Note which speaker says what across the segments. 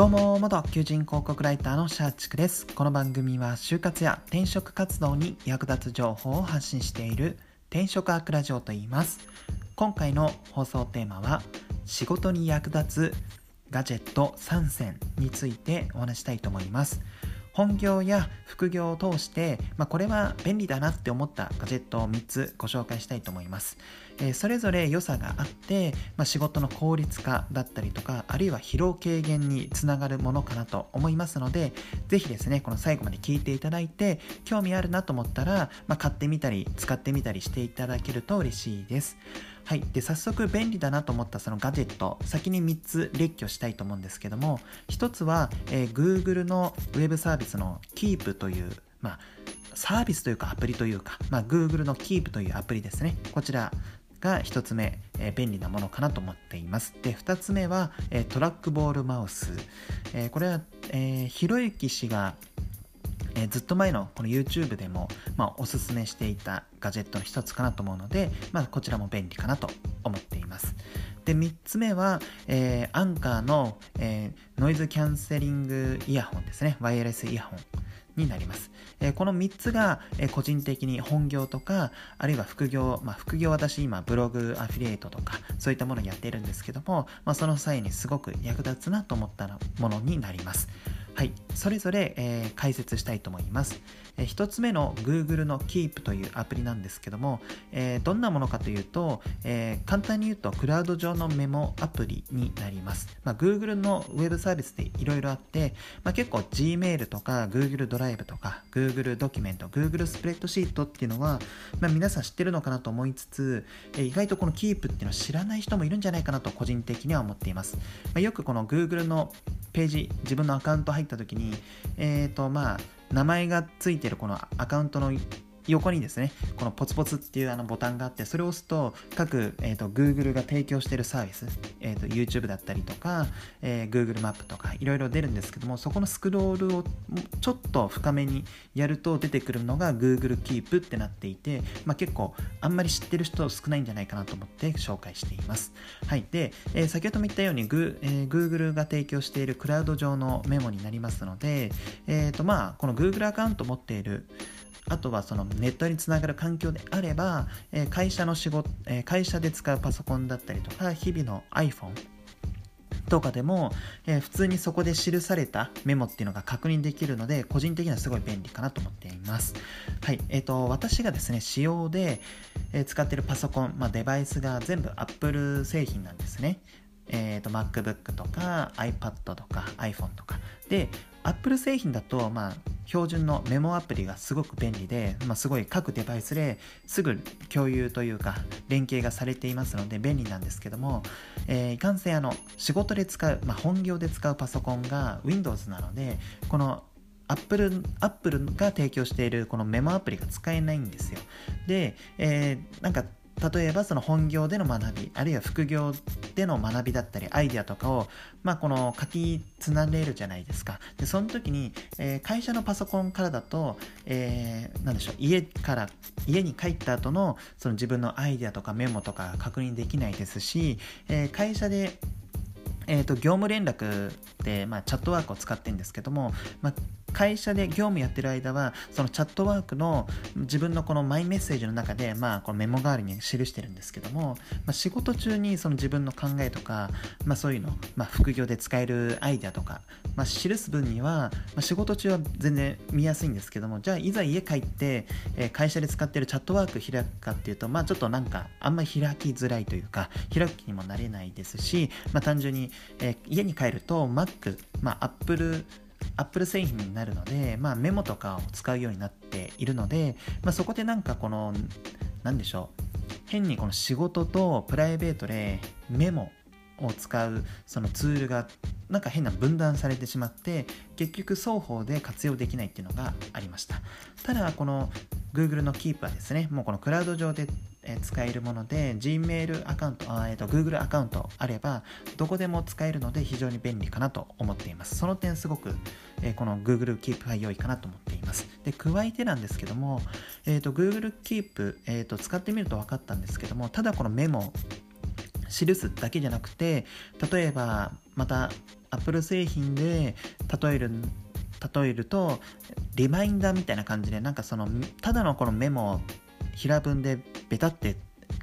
Speaker 1: どうも、元求人広告ライターのシャーチクです。この番組は就活や転職活動に役立つ情報を発信している転職アクラジオと言います。今回の放送テーマは仕事に役立つガジェット3選についてお話したいと思います。本業や副業を通して、まあ、これは便利だなって思ったガジェットを3つご紹介したいと思います。えー、それぞれ良さがあって、まあ、仕事の効率化だったりとか、あるいは疲労軽減につながるものかなと思いますので、ぜひですね、この最後まで聞いていただいて、興味あるなと思ったら、まあ、買ってみたり、使ってみたりしていただけると嬉しいです。はい。で、早速便利だなと思ったそのガジェット、先に3つ列挙したいと思うんですけども、1つは、えー、Google のウェブサービスの Keep という、まあ、サービスというかアプリというか、まあ、Google の Keep というアプリですね。こちらが1つ目、えー、便利なものかなと思っています。で、2つ目は、えー、トラックボールマウス。え、これは、え、ひろゆき氏がえー、ずっと前のこの YouTube でも、まあ、おすすめしていたガジェットの一つかなと思うので、まあ、こちらも便利かなと思っています。で、3つ目は、えー、アンカーの、えー、ノイズキャンセリングイヤホンですね。ワイヤレスイヤホン。になります。えー、この3つが、えー、個人的に本業とか、あるいは副業、まあ、副業私今ブログアフィリエイトとか、そういったものをやっているんですけども、まあ、その際にすごく役立つなと思ったものになります。はい、それぞれ、えー、解説したいと思います。えー、1つ目の Google の Keep というアプリなんですけども、えー、どんなものかというと、えー、簡単に言うとクラウド上のメモアプリになります。まあ、Google のウェブサービスでいろいろあって、まあ、結構 Gmail とか Google ドライブとか Google ドキュメント、Google スプレッドシートっていうのは、まあ、皆さん知ってるのかなと思いつつ、えー、意外とこの Keep っていうのを知らない人もいるんじゃないかなと個人的には思っています。まあ、よくこの Google のページ、自分のアカウント入った時に、えっ、ー、と、まあ、名前がついてるこのアカウントの横にですね、このポツポツっていうあのボタンがあって、それを押すと、各、えーと、Google が提供しているサービス、えーと、YouTube だったりとか、えー、Google マップとか、いろいろ出るんですけども、そこのスクロールをちょっと深めにやると出てくるのが Google Keep ってなっていて、まあ、結構あんまり知ってる人少ないんじゃないかなと思って紹介しています。はい。で、えー、先ほども言ったように、えー、Google が提供しているクラウド上のメモになりますので、えっ、ー、とまあ、この Google アカウントを持っているあとはそのネットにつながる環境であれば、え会社の仕事、え会社で使うパソコンだったりとか、日々の iPhone とかでも、えー、普通にそこで記されたメモっていうのが確認できるので、個人的にはすごい便利かなと思っています。はい。えっ、ー、と、私がですね、使用で、えー、使ってるパソコン、まあ、デバイスが全部 Apple 製品なんですね。えっ、と、MacBook とか iPad とか iPhone とか。で、Apple 製品だと、まあ、標準のメモアプリがすごく便利で、まあ、すごい各デバイスですぐ共有というか連携がされていますので便利なんですけども、えー、いかんせんあの仕事で使う、まあ、本業で使うパソコンが Windows なのでこの Apple、Apple が提供しているこのメモアプリが使えないんですよ。で、えー、なんか例えばその本業での学びあるいは副業での学びだったりアイデアとかを、まあ、この書きつなれるじゃないですか。でその時に、えー、会社のパソコンからだと、えー、でしょう家から家に帰った後のその自分のアイデアとかメモとか確認できないですし、えー、会社でえーと、業務連絡で、まあ、チャットワークを使ってるんですけども、まあ、会社で業務やってる間は、そのチャットワークの自分のこのマイメッセージの中で、まあ、このメモ代わりに記してるんですけども、まあ、仕事中にその自分の考えとか、まあ、そういうの、まあ、副業で使えるアイデアとか、まあ、記す分には、まあ、仕事中は全然見やすいんですけども、じゃあいざ家帰って、えー、会社で使ってるチャットワーク開くかっていうと、まあ、ちょっとなんかあんまり開きづらいというか、開く気にもなれないですし、まあ、単純に、えー、家に帰ると Mac、まあ、Apple アップル製品になるので、まあ、メモとかを使うようになっているので、まあ、そこでなんかこの何でしょう変にこの仕事とプライベートでメモを使うそのツールがなんか変な分断されてしまって結局双方で活用できないっていうのがありました。ただこの Google の Keep はですね。もうこのクラウド上で使えるもので Gmail アカウント、えーと、Google アカウントあればどこでも使えるので非常に便利かなと思っています。その点すごく、えー、この Google Keep が良いかなと思っています。で加えてなんですけども、えーと、Google Keep、えーと使ってみると分かったんですけどもただこのメモ記すだけじゃなくて例えばまた Apple 製品で例える例えるとリマインダーみたいな感じでなんかそのただのこのメモを平文でベタって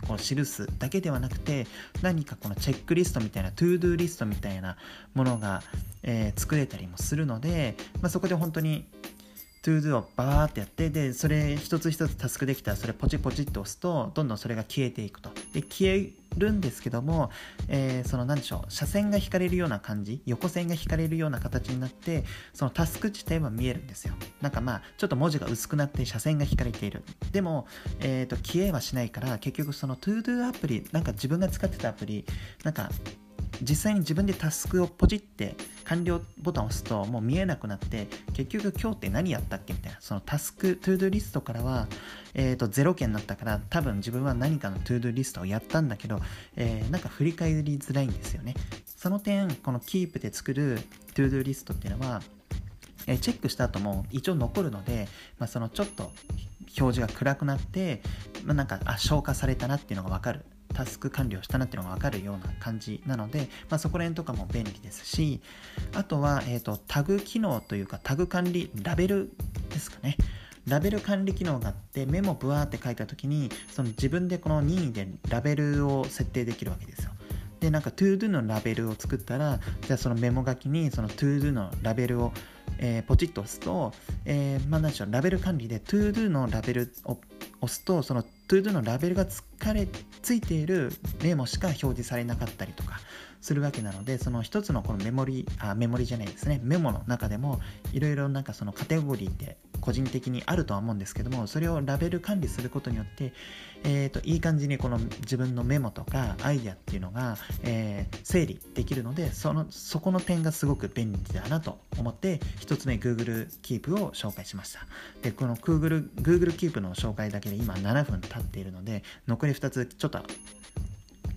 Speaker 1: こう記すだけではなくて何かこのチェックリストみたいな ToDo リストみたいなものが、えー、作れたりもするので、まあ、そこで本当に ToDo をバーってやってでそれ一つ一つタスクできたらそれポチポチって押すとどんどんそれが消えていくと。で消えるんですけども、えー、その何でしょう斜線が引かれるような感じ横線が引かれるような形になってそのタスク自体は見えるんですよ。なんかまあちょっと文字が薄くなって斜線が引かれている。でも、えーと、消えはしないから結局その ToDo アプリなんか自分が使ってたアプリなんか実際に自分でタスクをポチって完了ボタンを押すともう見えなくなって結局今日って何やったっけみたいな。そのタスク ToDo リストからは、えーと、0件だったから多分自分は何かの ToDo リストをやったんだけど、えー、なんか振り返りづらいんですよね。その点このキープで作る ToDo リストっていうのはえチェックした後も一応残るので、まあ、そのちょっと表示が暗くなって、まあ、なんかあ消化されたなっていうのが分かる。タスク完了したなっていうのが分かるような感じなので、まあ、そこら辺とかも便利ですしあとは、えーと、タグ機能というかタグ管理ラベルですかね。ラベル管理機能があってメモブワーって書いた時にその自分でこの任意でラベルを設定できるわけですよ。でなんか ToDo のラベルを作ったらじゃあそのメモ書きにその ToDo のラベルをえー、ポチッと押すと、えー、まあ何でしょう、ラベル管理で ToDo のラベルを押すと、その ToDo のラベルがつかれついているメモしか表示されなかったりとかするわけなので、その一つのこのメモリ、あ、メモリじゃないですね、メモの中でもいろいろなんかそのカテゴリーって個人的にあるとは思うんですけどもそれをラベル管理することによって、えーと、いい感じにこの自分のメモとかアイデアっていうのが、えー、整理できるのでそのそこの点がすごく便利だなと思って1つ目 Google Keep を紹介しました。でこの GoogleKeep の紹介だけで今7分経っているので残り2つちょっと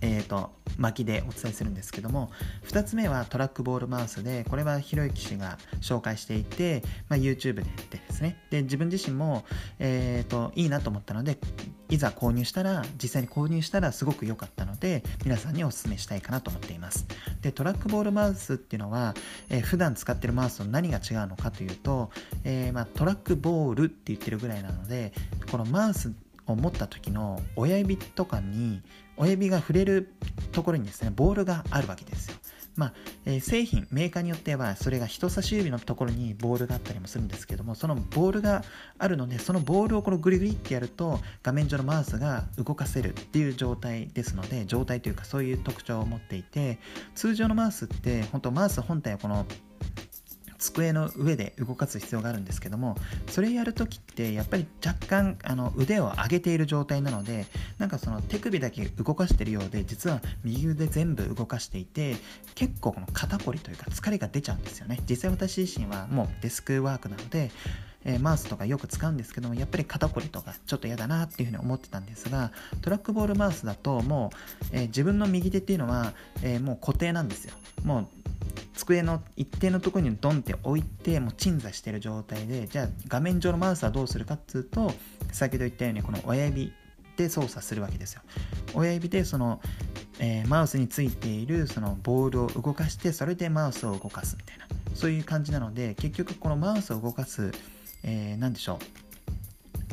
Speaker 1: えーと、巻きでお伝えするんですけども2つ目はトラックボールマウスでこれはひろゆき氏が紹介していて、まあ、YouTube でやってですね。で自分自身も、えーと、いいなと思ったのでいざ購入したら実際に購入したらすごく良かったので皆さんにお勧めしたいかなと思っています。でトラックボールマウスっていうのは、えー、普段使ってるマウスと何が違うのかというと、えー、まあ、トラックボールって言ってるぐらいなのでこのマウスを持った時の親指とかに親指が触れるところにですねボールがあるわけですよ。まあ、えー、製品メーカーによってはそれが人差し指のところにボールがあったりもするんですけどもそのボールがあるのでそのボールをこのグリグリってやると画面上のマウスが動かせるっていう状態ですので状態というかそういう特徴を持っていて通常のマウスって本当マウス本体はこの机の上で動かす必要があるんですけどもそれやるときってやっぱり若干あの腕を上げている状態なのでなんかその手首だけ動かしてるようで実は右腕全部動かしていて結構この肩こりというか疲れが出ちゃうんですよね。実際私自身はもうデスクワークなのでえー、マウスとかよく使うんですけどもやっぱり肩こりとかちょっと嫌だなっていうふうに思ってたんですがトラックボールマウスだともう、えー、自分の右手っていうのは、えー、もう固定なんですよ。もう机の一定のところにドンって置いてもう鎮座してる状態でじゃあ画面上のマウスはどうするかっていうと先ほど言ったようにこの親指で操作するわけですよ。親指でその、えー、マウスについているそのボールを動かしてそれでマウスを動かすみたいな。そういう感じなので結局このマウスを動かす、えー、何でしょう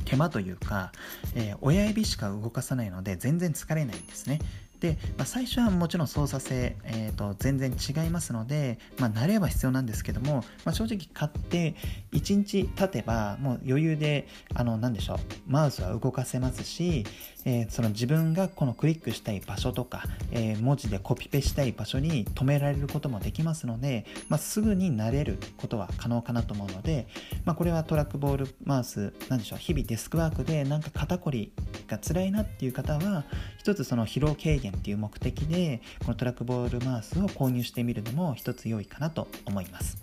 Speaker 1: 手間というか、えー、親指しか動かさないので全然疲れないんですね。で、まあ、最初はもちろん操作性、えーと、全然違いますので、まあ、慣れは必要なんですけども、まあ、正直買って1日経てばもう余裕であの何でしょうマウスは動かせますし、えー、その自分がこのクリックしたい場所とか、えー、文字でコピペしたい場所に止められることもできますので、まあ、すぐに慣れることは可能かなと思うので、まあ、これはトラックボールマウス何でしょう日々デスクワークでなんか肩こりが辛いなっていう方は一つその疲労軽減減っていう目的でこのトラックボールマウスを購入してみるのも一つ良いかなと思います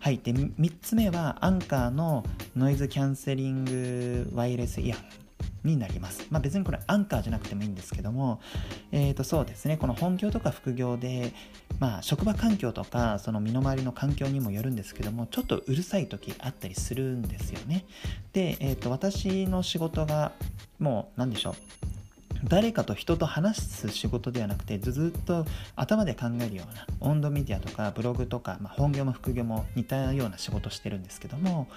Speaker 1: はいで3つ目はアンカーのノイズキャンセリングワイヤレスイヤホンになります。まあ、別にこれアンカーじゃなくてもいいんですけども、えー、とそうですね、この本業とか副業で、まあ、職場環境とかその身の回りの環境にもよるんですけども、ちょっとうるさい時あったりするんですよね。で、えー、と私の仕事がもう何でしょう誰かと人と話す仕事ではなくてずっと頭で考えるような温度メディアとかブログとか、まあ、本業も副業も似たような仕事してるんですけども、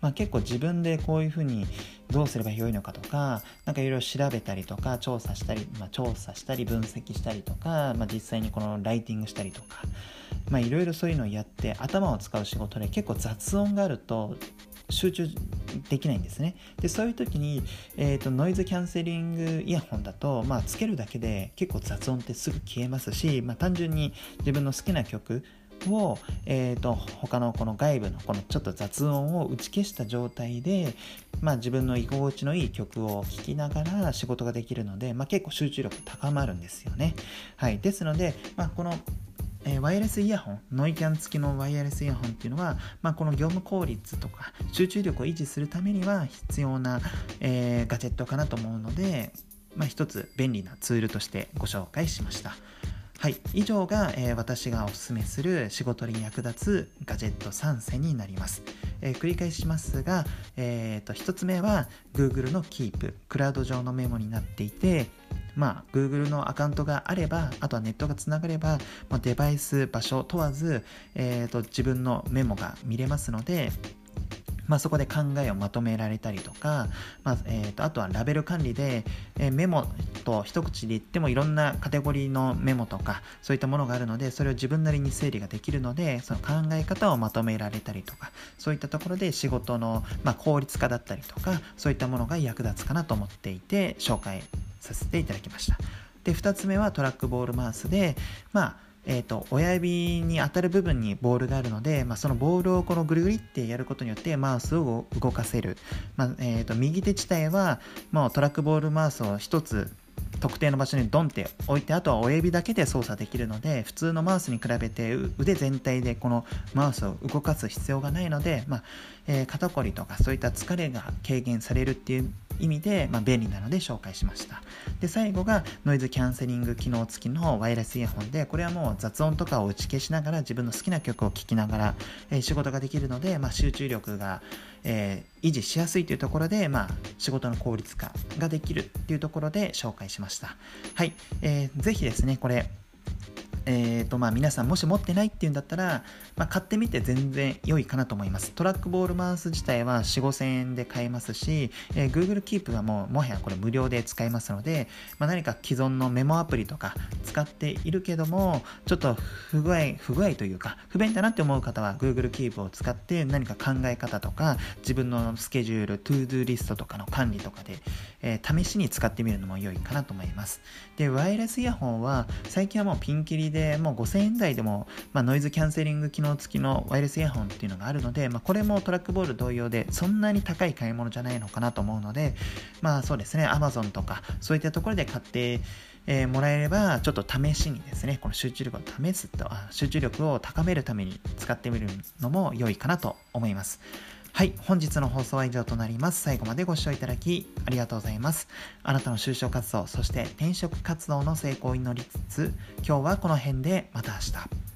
Speaker 1: まあ、結構自分でこういうふうにどうすればよいのかとか何かいろいろ調べたりとか調査したり、まあ、調査したり分析したりとか、まあ、実際にこのライティングしたりとかいろいろそういうのをやって頭を使う仕事で結構雑音があると集中できないんですねでそういう時に、えーと、ノイズキャンセリングイヤホンだと、まあ、つけるだけで結構雑音ってすぐ消えますし、まあ、単純に自分の好きな曲を、えーと、他のこの外部のこのちょっと雑音を打ち消した状態で、まあ、自分の居心地のいい曲を聴きながら仕事ができるので、まあ、結構集中力高まるんですよね。はい、ですので、まあ、このえー、ワイヤレスイヤホン、ノイキャン付きのワイヤレスイヤホンっていうのは、まあ、この業務効率とか集中力を維持するためには必要な、えー、ガジェットかなと思うので、まあ、一つ便利なツールとしてご紹介しました。はい、以上が、えー、私がおすすめする仕事に役立つガジェット3選になります。えー、繰り返しますが、えーと、1つ目は Google の Keep、クラウド上のメモになっていて、まあ、Google のアカウントがあれば、あとはネットがつながれば、まあ、デバイス、場所問わず、えーと、自分のメモが見れますので、まあ、そこで考えをまとめられたりとか、まあえーと、あとはラベル管理で、えー、メモと一口で言ってもいろんなカテゴリーのメモとかそういったものがあるのでそれを自分なりに整理ができるのでその考え方をまとめられたりとかそういったところで仕事の、まあ、効率化だったりとかそういったものが役立つかなと思っていて紹介させていただきました。で、2つ目はトラックボールマウスで、まあ、えーと、親指に当たる部分にボールがあるので、まあ、そのボールをこのぐるぐりってやることによってマウスを動かせる、まあえーと、右手自体はもうトラックボールマウスを1つ特定の場所にドンって置いてあとは親指だけで操作できるので普通のマウスに比べて腕全体でこのマウスを動かす必要がないので、まあえー、肩こりとかそういった疲れが軽減されるっていう意味で、まあ、便利なので紹介しました。で最後がノイズキャンセリング機能付きのワイヤレスイヤホンでこれはもう雑音とかを打ち消しながら自分の好きな曲を聴きながら、えー、仕事ができるので、まあ、集中力が、えー、維持しやすいというところで、まあ、仕事の効率化ができるっていうところで紹介しました。はい、えー、ぜひですねこれえーとまあ、皆さんもし持ってないっていうんだったら、まあ、買ってみて全然良いかなと思います。トラックボールマウス自体は4、5千円で買えますし、えー、Google Keep はもうもはやこれ無料で使えますので、まあ、何か既存のメモアプリとか使っているけども、ちょっと不具合、不具合というか、不便だなって思う方は Google Keep を使って何か考え方とか、自分のスケジュール、トゥードゥリストとかの管理とかで、えー、試しに使ってみるのも良いかなと思います。で、ワイヤレスイヤホンは最近はもうピンキリでもう5000円台でも、まあ、ノイズキャンセリング機能付きのワイヤレスイヤホンっていうのがあるので、まあ、これもトラックボール同様でそんなに高い買い物じゃないのかなと思うのでまあそうですね Amazon とかそういったところで買ってえー、もらえれば、ちょっと試しにですね、この集中力を試すと、集中力を高めるために使ってみるのも良いかなと思います。はい、本日の放送は以上となります。最後までご視聴いただきありがとうございます。あなたの就職活動、そして転職活動の成功を祈りつつ、今日はこの辺でまた明日。